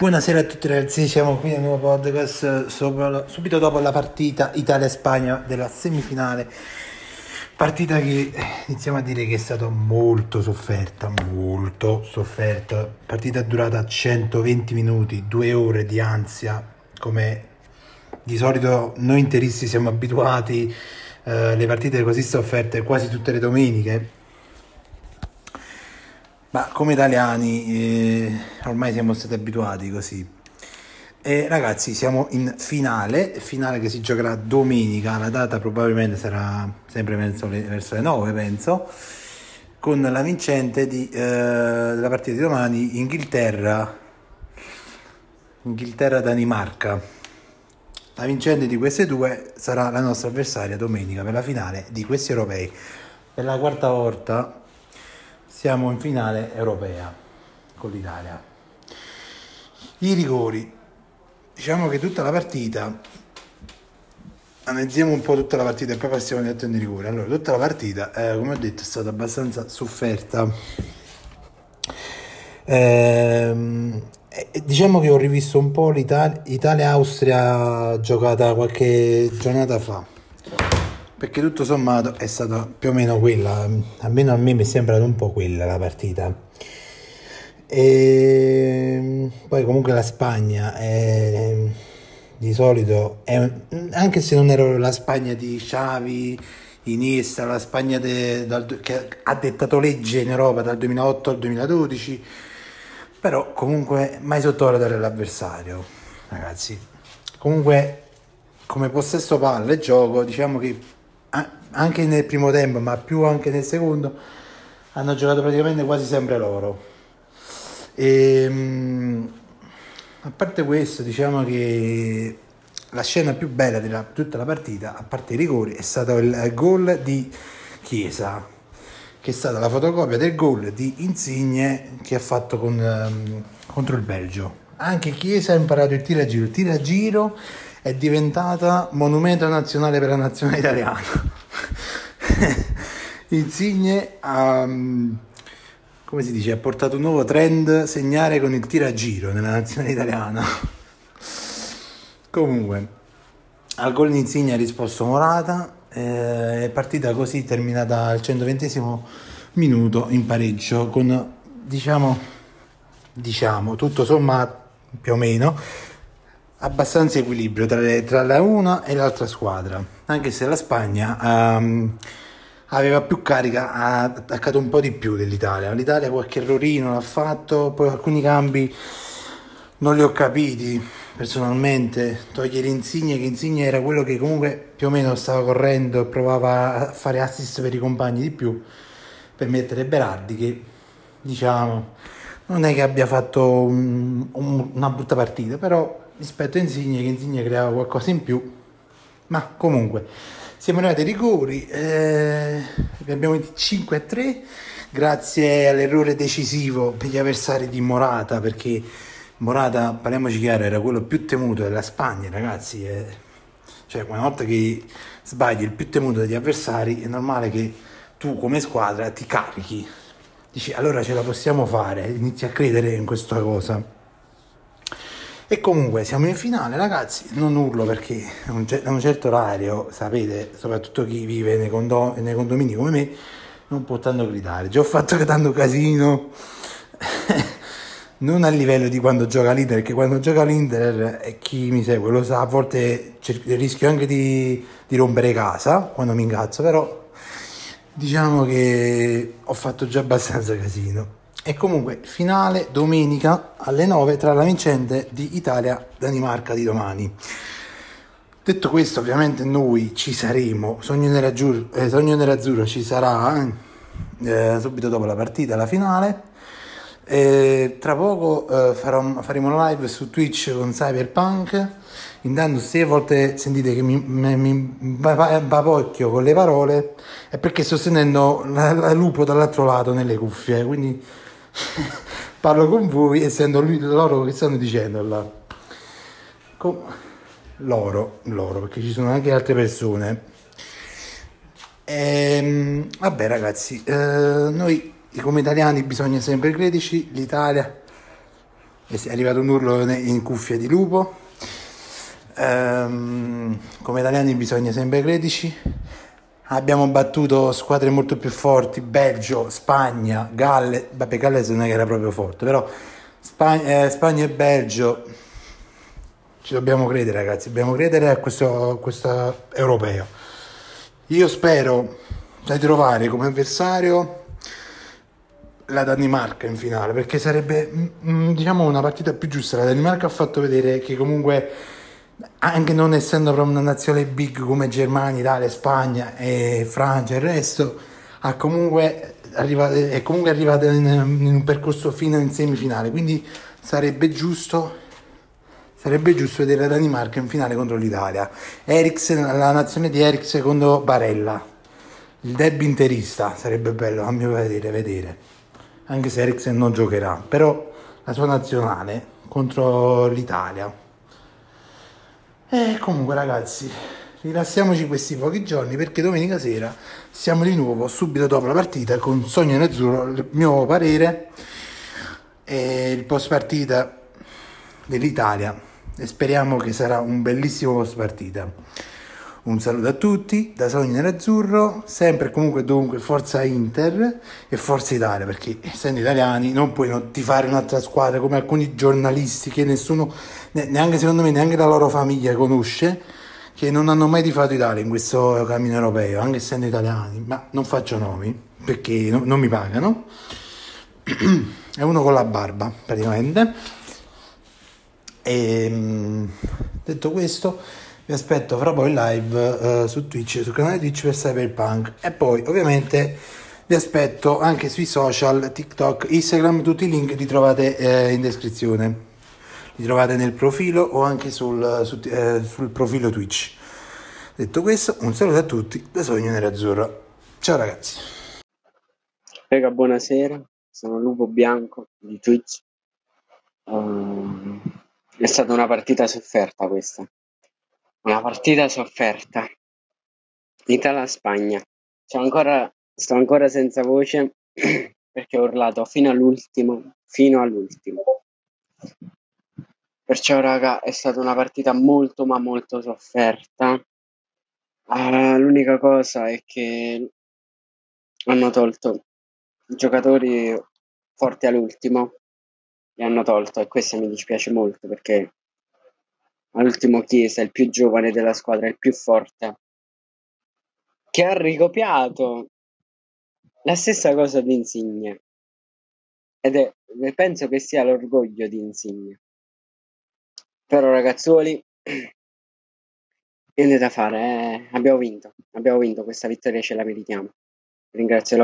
Buonasera a tutti ragazzi, siamo qui nel nuovo podcast sopra, subito dopo la partita Italia-Spagna della semifinale. Partita che iniziamo a dire che è stata molto sofferta, molto sofferta. Partita durata 120 minuti, due ore di ansia, come di solito noi interisti siamo abituati. Eh, le partite così sofferte quasi tutte le domeniche ma come italiani eh, ormai siamo stati abituati così. E ragazzi, siamo in finale, finale che si giocherà domenica, la data probabilmente sarà sempre verso le, verso le 9, penso, con la vincente di, eh, della partita di domani Inghilterra, Inghilterra-Danimarca. La vincente di queste due sarà la nostra avversaria domenica per la finale di questi europei. Per la quarta volta siamo in finale europea con l'Italia. I rigori, diciamo che tutta la partita, analizziamo un po' tutta la partita e poi passiamo direttamente ai rigori. Allora, tutta la partita, eh, come ho detto, è stata abbastanza sofferta. Eh, diciamo che ho rivisto un po' l'Italia-Austria giocata qualche giornata fa perché tutto sommato è stata più o meno quella, almeno a me mi è sembrata un po' quella la partita. E poi comunque la Spagna è, di solito è, anche se non era la Spagna di Xavi, Iniesta, la Spagna de, dal, che ha dettato legge in Europa dal 2008 al 2012, però comunque mai sottovalutare l'avversario, ragazzi. Comunque come possesso palla e gioco, diciamo che anche nel primo tempo, ma più anche nel secondo, hanno giocato praticamente quasi sempre loro. E, ehm, a parte questo, diciamo che la scena più bella di tutta la partita, a parte i rigori, è stato il gol di Chiesa, che è stata la fotocopia del gol di Insigne che ha fatto con, um, contro il Belgio. Anche Chiesa ha imparato il tiragiro. Il tiragiro è diventata monumento nazionale per la nazione italiana. Insigne ha, come si dice, ha portato un nuovo trend segnare con il tiragiro nella nazione italiana. Comunque, al gol di Insigne ha risposto Morata, eh, è partita così terminata al 120 minuto in pareggio con diciamo diciamo tutto sommato più o meno abbastanza equilibrio tra, le, tra, la una e l'altra squadra, anche se la Spagna um, aveva più carica, ha attaccato un po' di più dell'Italia. L'Italia qualche errorino l'ha fatto, poi alcuni cambi non li ho capiti personalmente. Togliere Insigne, che Insigne era quello che comunque più o meno stava correndo e provava a fare assist per i compagni di più, per mettere Berardi che diciamo non è che abbia fatto un, un, una brutta partita, però rispetto a Insigne che Insigne creava qualcosa in più. Ma comunque siamo arrivati ai rigori eh, abbiamo vinto 5 a 3 grazie all'errore decisivo per gli avversari di Morata perché Morata parliamoci chiaro era quello più temuto della Spagna ragazzi eh. cioè una volta che sbagli il più temuto degli avversari è normale che tu come squadra ti carichi. Dici allora ce la possiamo fare inizi a credere in questa cosa e comunque siamo in finale, ragazzi. Non urlo perché a un, certo orario, sapete, soprattutto chi vive nei, condo- nei condomini come me, non può tanto gridare. Già ho fatto tanto casino. non a livello di quando gioca l'Inter, perché quando gioca l'Inter, e chi mi segue lo sa, a volte rischio anche di, di rompere casa quando mi incazzo, però diciamo che ho fatto già abbastanza casino. E comunque finale domenica alle 9 tra la vincente di Italia-Danimarca di domani. Detto questo, ovviamente noi ci saremo, Sogno Nerazzurro, eh, Sogno Nerazzurro ci sarà eh, subito dopo la partita, la finale. E tra poco eh, farò, faremo live su Twitch con Cyberpunk. Intanto, se a volte sentite che mi, mi, mi bapocchio con le parole, è perché sto sentendo la, la lupo dall'altro lato nelle cuffie. Quindi parlo con voi essendo lui, loro che stanno dicendo là. Com- loro, loro, perché ci sono anche altre persone. Ehm, vabbè ragazzi, eh, noi come italiani bisogna sempre crederci, l'Italia è arrivato un urlo in cuffia di lupo. Ehm, come italiani bisogna sempre credici. Abbiamo battuto squadre molto più forti, Belgio, Spagna, Galles, vabbè Galles non è che era proprio forte, però Spagna, eh, Spagna e Belgio ci dobbiamo credere ragazzi, dobbiamo credere a questo, questo europeo. Io spero di trovare come avversario la Danimarca in finale perché sarebbe mm, mm, diciamo una partita più giusta. La Danimarca ha fatto vedere che comunque anche non essendo proprio una nazione big come Germania, Italia, Spagna e Francia il resto ha comunque arrivato, è comunque arrivata in, in, un percorso fino in semifinale quindi sarebbe giusto sarebbe giusto vedere la Danimarca in finale contro l'Italia Eriksen, la nazione di Eriksen secondo Barella il derby interista sarebbe bello a mio vedere vedere anche se Eriksen non giocherà, però la sua nazionale contro l'Italia. E comunque ragazzi, rilassiamoci questi pochi giorni perché domenica sera siamo di nuovo subito dopo la partita con Sogno Nerazzurro, il mio parere e il post partita dell'Italia e speriamo che sarà un bellissimo post partita. Un saluto a tutti da Sogno Nerazzurro, sempre e comunque dunque Forza Inter e Forza Italia, perché essendo italiani non puoi non tifare un'altra squadra come alcuni giornalisti che nessuno, neanche secondo me, neanche la loro famiglia conosce, che non hanno mai tifato Italia in questo cammino europeo, anche essendo italiani, ma non faccio nomi perché no, non mi pagano. È uno con la barba praticamente. E ehm, detto questo vi aspetto fra poi live uh, su Twitch, sul canale Twitch per Cyberpunk e poi ovviamente vi aspetto anche sui social, TikTok, Instagram, tutti i link li trovate eh, in descrizione. Li trovate nel profilo o anche sul, su, eh, sul profilo Twitch. Detto questo, un saluto a tutti da Sogno Nerazzurro. Ciao ragazzi. Rega, buonasera. Sono Lupo Bianco di Twitch. Um, è stata una partita sofferta questa. Una partita sofferta. Italia-Spagna. Ancora, sto ancora senza voce perché ho urlato fino all'ultimo, fino all'ultimo. Perciò, raga, è stata una partita molto ma molto sofferta. Uh, l'unica cosa è che hanno tolto i giocatori forti all'ultimo. Li hanno tolto e questo mi dispiace molto perché all'ultimo Chiesa, il più giovane della squadra, il più forte, che ha ricopiato la stessa cosa di Insigne. Ed è, penso che sia l'orgoglio di Insigne. Però ragazzuoli, niente da fare, eh. abbiamo vinto, abbiamo vinto, questa vittoria ce la meritiamo. Ringrazio